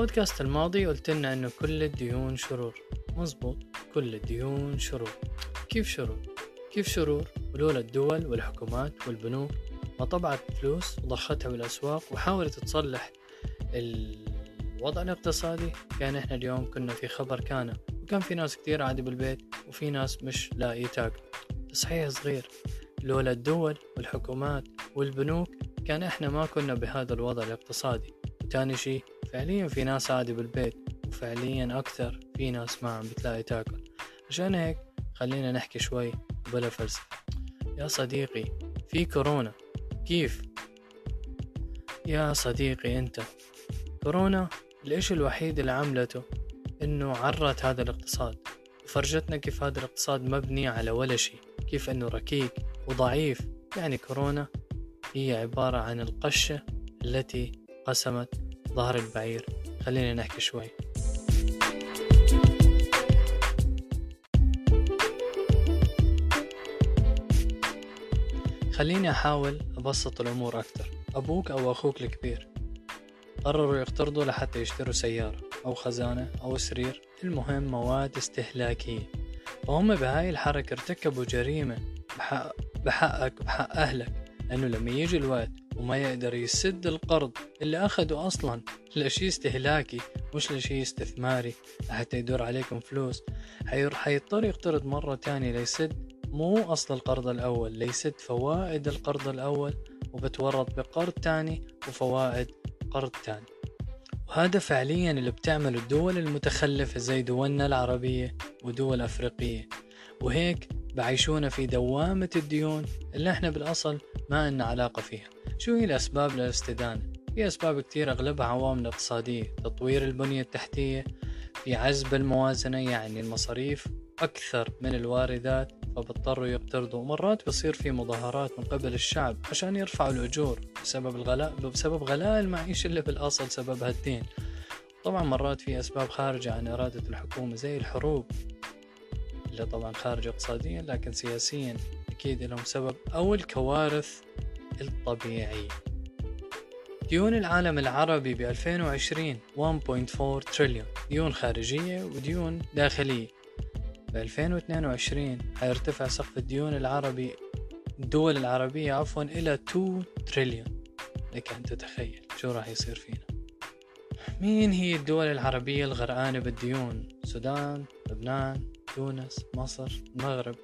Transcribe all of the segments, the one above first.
بالبودكاست الماضي قلت لنا إنه كل الديون شرور. مزبوط كل الديون شرور. كيف شرور؟ كيف شرور؟ ولولا الدول والحكومات والبنوك ما طبعت فلوس وضختها بالأسواق وحاولت تصلح الوضع الاقتصادي كان إحنا اليوم كنا في خبر كان. وكان في ناس كتير عادي بالبيت وفي ناس مش لاقي تاكل. تصحيح صغير. لولا الدول والحكومات والبنوك كان إحنا ما كنا بهذا الوضع الاقتصادي. وتاني شي فعليا في ناس عادي بالبيت وفعليا أكثر في ناس ما عم بتلاقي تاكل. عشان هيك خلينا نحكي شوي بلا فلسفة يا صديقي في كورونا. كيف؟ يا صديقي أنت كورونا الاشي الوحيد اللي عملته إنه عرت هذا الاقتصاد؟ وفرجتنا كيف هذا الاقتصاد مبني على ولا شيء. كيف إنه ركيك وضعيف. يعني كورونا هي عبارة عن القشة التي قسمت ظهر البعير خلينا نحكي شوي. خليني أحاول أبسط الأمور أكثر. أبوك أو أخوك الكبير. قرروا يقترضوا لحتى يشتروا سيارة أو خزانة أو سرير. المهم مواد استهلاكية. فهم بهاي الحركة ارتكبوا جريمة بحق بحقك وبحق أهلك. لأنه لما يجي الوقت وما يقدر يسد القرض اللي أخده أصلا. لشي استهلاكي مش لشي استثماري لحتى يدور عليكم فلوس. حيضطر يقترض مرة تانية ليسد مو أصل القرض الأول ليسد فوائد القرض الأول وبتورط بقرض تاني وفوائد قرض تاني. وهذا فعليا اللي بتعمله الدول المتخلفة زي دولنا العربية ودول أفريقية. وهيك بعيشونا في دوامة الديون اللي إحنا بالأصل ما لنا علاقة فيها. شو هي الأسباب للاستدانة؟ في أسباب كتير أغلبها عوامل اقتصادية تطوير البنية التحتية في عزب الموازنة يعني المصاريف أكثر من الواردات فبضطروا يقترضوا مرات بصير في مظاهرات من قبل الشعب عشان يرفعوا الأجور بسبب الغلاء بسبب غلاء المعيشة اللي بالأصل سببها الدين طبعا مرات في أسباب خارجة عن إرادة الحكومة زي الحروب اللي طبعا خارجة اقتصاديا لكن سياسيا أكيد لهم سبب أو الكوارث الطبيعية ديون العالم العربي ب 2020 1.4 تريليون. ديون خارجية وديون داخلية. ب 2022 حيرتفع سقف الديون العربي الدول العربية عفوا إلى 2 تريليون. لك أن تتخيل شو راح يصير فينا. مين هي الدول العربية الغرقانة بالديون؟ السودان لبنان تونس مصر المغرب.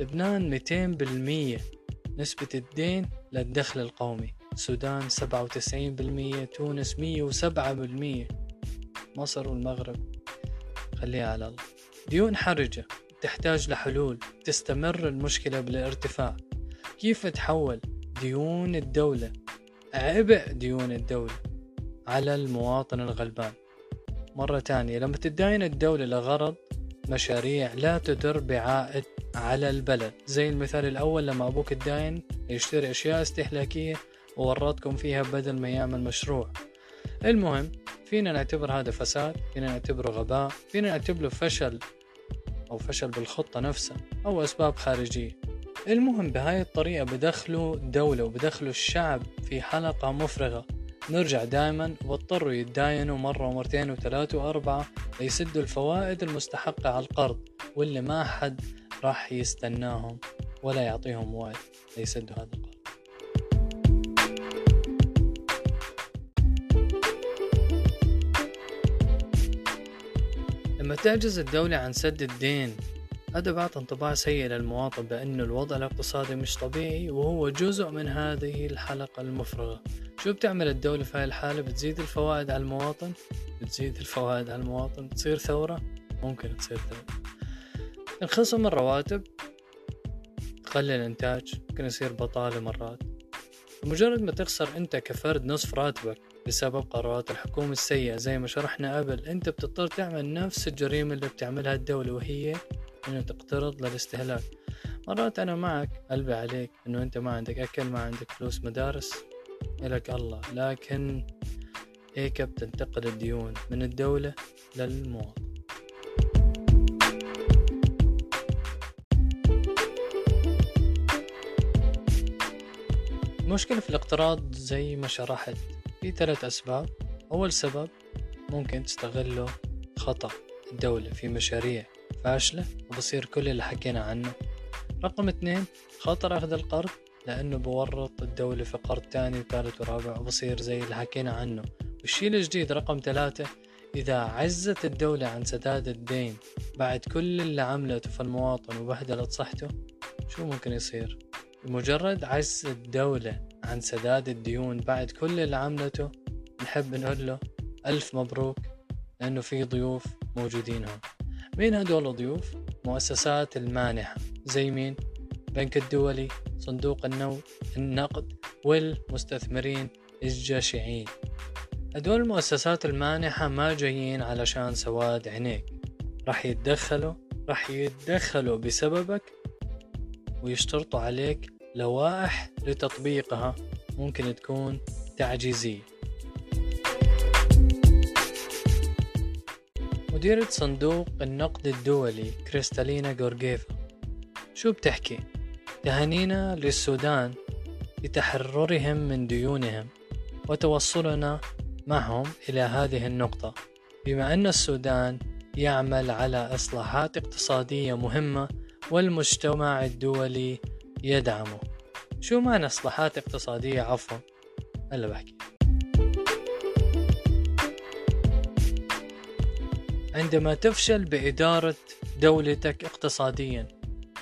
لبنان 200% نسبة الدين للدخل القومي. السودان 97% تونس 107% مصر والمغرب. خليها على الله. ديون حرجة تحتاج لحلول تستمر المشكلة بالارتفاع. كيف تحول ديون الدولة؟ عبء ديون الدولة على المواطن الغلبان. مرة تانية لما تداين الدولة لغرض مشاريع لا تدر بعائد على البلد. زي المثال الأول لما أبوك الداين يشتري أشياء استهلاكية وورطكم فيها بدل ما يعمل مشروع. المهم فينا نعتبر هذا فساد فينا نعتبره غباء فينا نعتبره فشل أو فشل بالخطة نفسها أو أسباب خارجية. المهم بهاي الطريقة بدخلوا الدولة وبدخلوا الشعب في حلقة مفرغة. نرجع دائما واضطروا يتداينوا مرة ومرتين وثلاثة وأربعة ليسدوا الفوائد المستحقة على القرض واللي ما حد راح يستناهم ولا يعطيهم وقت ليسدوا هذا القرض لما تعجز الدولة عن سد الدين هذا بعطى انطباع سيء للمواطن بأن الوضع الاقتصادي مش طبيعي وهو جزء من هذه الحلقة المفرغة. شو بتعمل الدولة في هاي الحالة بتزيد الفوائد على المواطن؟ بتزيد الفوائد على المواطن؟ تصير ثورة؟ ممكن تصير ثورة. انخصم الرواتب تقلل الإنتاج ممكن يصير بطالة مرات. بمجرد ما تخسر أنت كفرد نصف راتبك بسبب قرارات الحكومة السيئة زي ما شرحنا قبل أنت بتضطر تعمل نفس الجريمة اللي بتعملها الدولة وهي إنه تقترض للاستهلاك. مرات أنا معك قلبي عليك إنه أنت ما عندك أكل ما عندك فلوس مدارس. إلك الله. لكن هيك بتنتقل الديون من الدولة للمواطن. المشكلة في الاقتراض زي ما شرحت في ثلاث أسباب. أول سبب ممكن تستغله خطأ. الدولة في مشاريع فاشلة وبصير كل اللي حكينا عنه. رقم اثنين خطر أخذ القرض لأنه بورط الدولة في قرض تاني وثالث ورابع وبصير زي اللي حكينا عنه والشيء الجديد رقم ثلاثة إذا عزت الدولة عن سداد الدين بعد كل اللي عملته في المواطن وبهدلت صحته شو ممكن يصير؟ بمجرد عجز الدولة عن سداد الديون بعد كل اللي عملته نحب نقول له ألف مبروك لأنه في ضيوف موجودين هون مين هدول الضيوف؟ مؤسسات المانحة زي مين؟ بنك الدولي صندوق النو النقد والمستثمرين الجشعين هدول المؤسسات المانحة ما جايين علشان سواد عينيك. راح يتدخلوا راح يتدخلوا بسببك ويشترطوا عليك لوائح لتطبيقها ممكن تكون تعجيزية. مديرة صندوق النقد الدولي كريستالينا جورجيفا شو بتحكي؟ تهانينا للسودان لتحررهم من ديونهم وتوصلنا معهم إلى هذه النقطة. بما أن السودان يعمل على إصلاحات اقتصادية مهمة والمجتمع الدولي يدعمه. شو معنى إصلاحات اقتصادية؟ عفوا هلا بحكي. عندما تفشل بإدارة دولتك اقتصاديا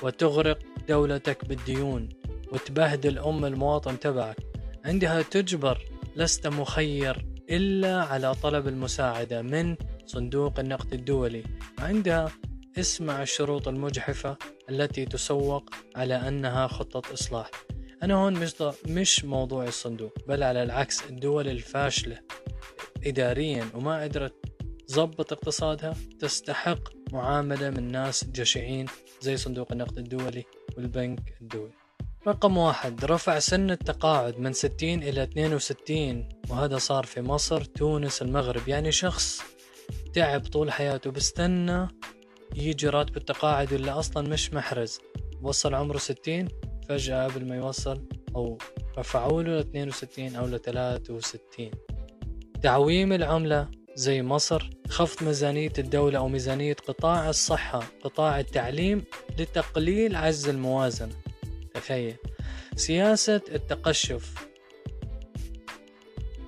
وتغرق دولتك بالديون وتبهدل أم المواطن تبعك. عندها تجبر لست مخير إلا على طلب المساعدة من صندوق النقد الدولي. عندها اسمع الشروط المجحفة التي تسوق على أنها خطة إصلاح. أنا هون مش, مش موضوع الصندوق بل على العكس الدول الفاشلة إداريا وما قدرت تظبط اقتصادها تستحق معاملة من ناس جشعين زي صندوق النقد الدولي. والبنك الدولي. رقم واحد رفع سن التقاعد من 60 إلى 62 وهذا صار في مصر تونس المغرب. يعني شخص تعب طول حياته بستنى يجي راتب التقاعد اللي أصلا مش محرز. وصل عمره 60 فجأة قبل ما يوصل أو رفعوا له ل 62 أو ل 63 تعويم العملة زي مصر خفض ميزانية الدولة أو ميزانية قطاع الصحة قطاع التعليم لتقليل عجز الموازنة. تخيل. سياسة التقشف.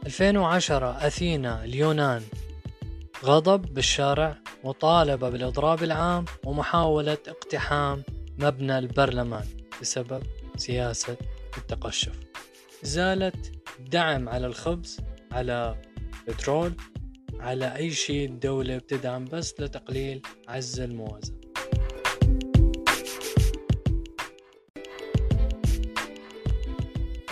2010 أثينا اليونان. غضب بالشارع مطالبة بالإضراب العام ومحاولة اقتحام مبنى البرلمان بسبب سياسة التقشف. زالت دعم على الخبز على بترول. على أي شيء الدولة بتدعم بس لتقليل عز الموازنة.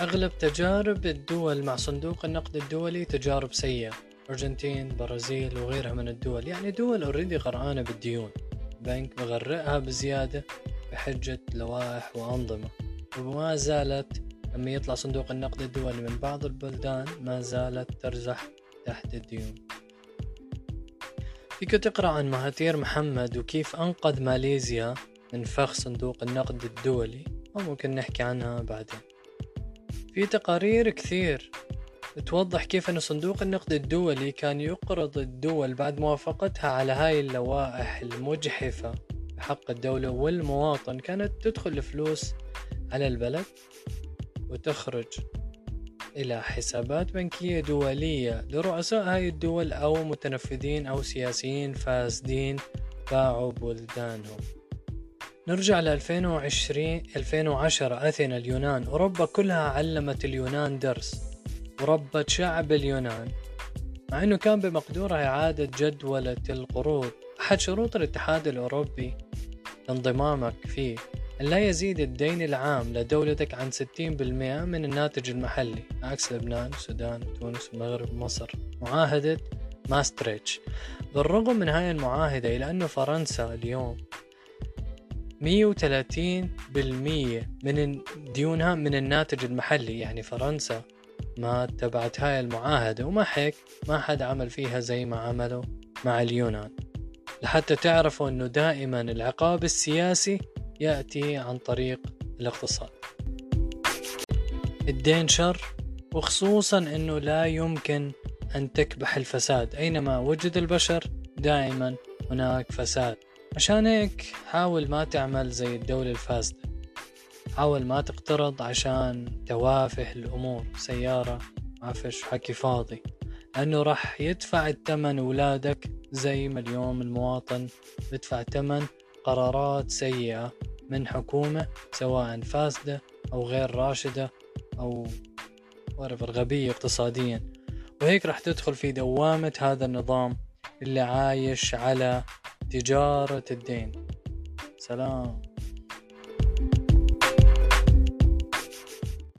أغلب تجارب الدول مع صندوق النقد الدولي تجارب سيئة. أرجنتين برازيل وغيرها من الدول يعني دول اوريدي غرقانة بالديون. بنك بغرقها بزيادة بحجة لوائح وأنظمة. وما زالت لما يطلع صندوق النقد الدولي من بعض البلدان ما زالت ترزح تحت الديون. فيك تقرأ عن مهاتير محمد وكيف أنقذ ماليزيا من فخ صندوق النقد الدولي أو ممكن نحكي عنها بعدين. في تقارير كثير توضح كيف أن صندوق النقد الدولي كان يقرض الدول بعد موافقتها على هاي اللوائح المجحفة بحق الدولة والمواطن كانت تدخل الفلوس على البلد وتخرج. إلى حسابات بنكية دولية. لرؤساء هاي الدول أو متنفذين أو سياسيين فاسدين باعوا بلدانهم. نرجع ل 2020 2010 أثينا اليونان. أوروبا كلها علمت اليونان درس. وربت شعب اليونان. مع أنه كان بمقدورها إعادة جدولة القروض. أحد شروط الاتحاد الأوروبي لانضمامك فيه. أن لا يزيد الدين العام لدولتك عن 60% من الناتج المحلي. عكس لبنان السودان تونس المغرب ومصر معاهدة ماستريتش. بالرغم من هاي المعاهدة إلا أنه فرنسا اليوم 130% من ديونها من الناتج المحلي. يعني فرنسا ما تبعت هاي المعاهدة ومع هيك ما حد عمل فيها زي ما عملوا مع اليونان. لحتى تعرفوا أنه دائما العقاب السياسي يأتي عن طريق الاقتصاد. الدين شر وخصوصا أنه لا يمكن أن تكبح الفساد. أينما وجد البشر دائما هناك فساد. عشان هيك حاول ما تعمل زي الدولة الفاسدة. حاول ما تقترض عشان توافه الأمور. سيارة عفش حكي فاضي. لأنه راح يدفع الثمن أولادك زي ما اليوم المواطن. بدفع ثمن قرارات سيئة. من حكومة سواء فاسدة أو غير راشدة أو غبية اقتصاديا. وهيك راح تدخل في دوامة هذا النظام اللي عايش على تجارة الدين. سلام.